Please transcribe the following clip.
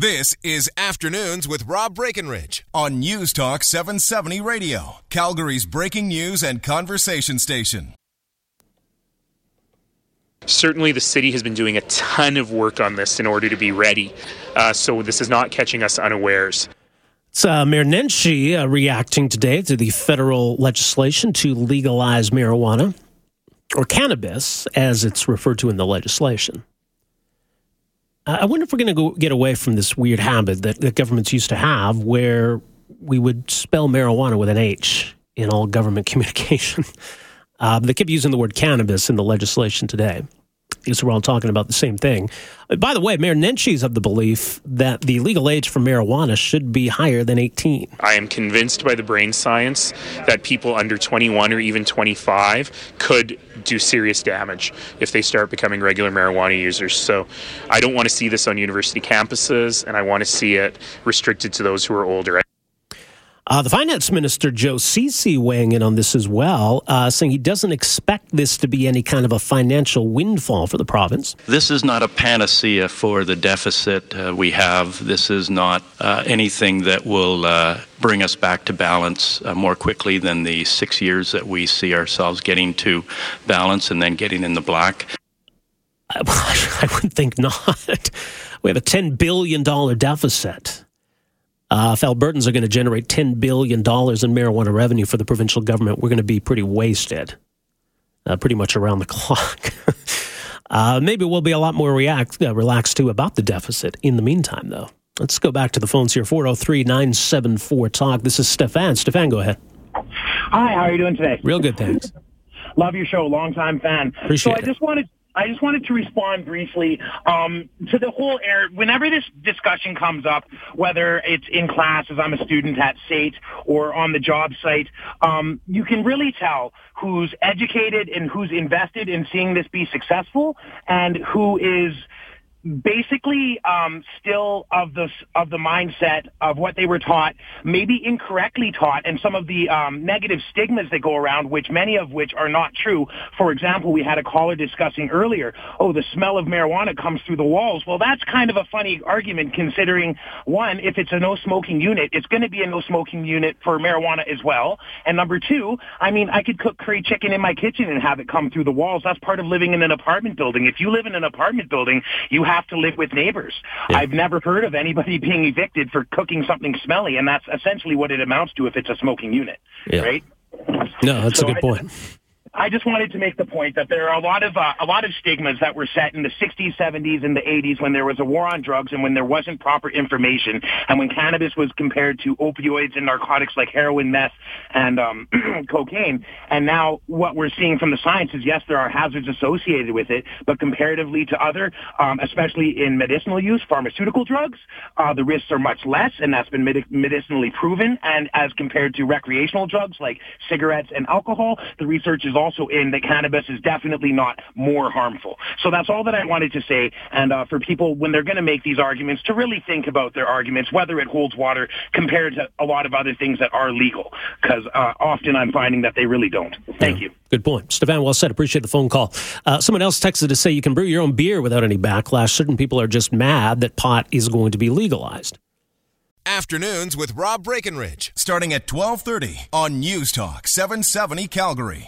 This is Afternoons with Rob Breckenridge on News Talk 770 Radio, Calgary's breaking news and conversation station. Certainly, the city has been doing a ton of work on this in order to be ready, uh, so this is not catching us unawares. It's uh, Mayor Nenshi uh, reacting today to the federal legislation to legalize marijuana, or cannabis, as it's referred to in the legislation. I wonder if we're going to get away from this weird habit that, that governments used to have where we would spell marijuana with an H in all government communication. Uh, they keep using the word cannabis in the legislation today we're all talking about the same thing. Uh, by the way, Mayor Nenshi of the belief that the legal age for marijuana should be higher than 18. I am convinced by the brain science that people under 21 or even 25 could do serious damage if they start becoming regular marijuana users. So I don't want to see this on university campuses, and I want to see it restricted to those who are older. Uh, the finance minister, Joe Ceci, weighing in on this as well, uh, saying he doesn't expect this to be any kind of a financial windfall for the province. This is not a panacea for the deficit uh, we have. This is not uh, anything that will uh, bring us back to balance uh, more quickly than the six years that we see ourselves getting to balance and then getting in the black. I, I would think not. We have a $10 billion deficit. Uh, if Albertans are going to generate $10 billion in marijuana revenue for the provincial government, we're going to be pretty wasted, uh, pretty much around the clock. uh, maybe we'll be a lot more react, uh, relaxed too about the deficit in the meantime, though. Let's go back to the phones here 403 974 Talk. This is Stefan. Stefan, go ahead. Hi, how are you doing today? Real good, thanks. Love your show, long time fan. Appreciate so I just wanted I just wanted to respond briefly um, to the whole air. Whenever this discussion comes up, whether it's in class as I'm a student at SAIT or on the job site, um, you can really tell who's educated and who's invested in seeing this be successful and who is basically um, still of the of the mindset of what they were taught, maybe incorrectly taught, and some of the um, negative stigmas that go around, which many of which are not true. For example, we had a caller discussing earlier, oh, the smell of marijuana comes through the walls. Well, that's kind of a funny argument considering one, if it's a no smoking unit, it's going to be a no smoking unit for marijuana as well. And number two, I mean, I could cook curry chicken in my kitchen and have it come through the walls. That's part of living in an apartment building. If you live in an apartment building, you have to live with neighbors. Yeah. I've never heard of anybody being evicted for cooking something smelly, and that's essentially what it amounts to if it's a smoking unit, yeah. right? No, that's so a good I, point. I just wanted to make the point that there are a lot of uh, a lot of stigmas that were set in the 60s, 70s, and the 80s when there was a war on drugs and when there wasn't proper information, and when cannabis was compared to opioids and narcotics like heroin, meth, and um, cocaine. And now what we're seeing from the science is yes, there are hazards associated with it, but comparatively to other, um, especially in medicinal use, pharmaceutical drugs, uh, the risks are much less, and that's been med- medicinally proven. And as compared to recreational drugs like cigarettes and alcohol, the research is also in that cannabis is definitely not more harmful. So that's all that I wanted to say. And uh, for people, when they're going to make these arguments, to really think about their arguments, whether it holds water compared to a lot of other things that are legal, because uh, often I'm finding that they really don't. Thank yeah. you. Good point. Stefan, well said. Appreciate the phone call. Uh, someone else texted to say you can brew your own beer without any backlash. Certain people are just mad that pot is going to be legalized. Afternoons with Rob Breckenridge, starting at 1230 on News Talk 770 Calgary.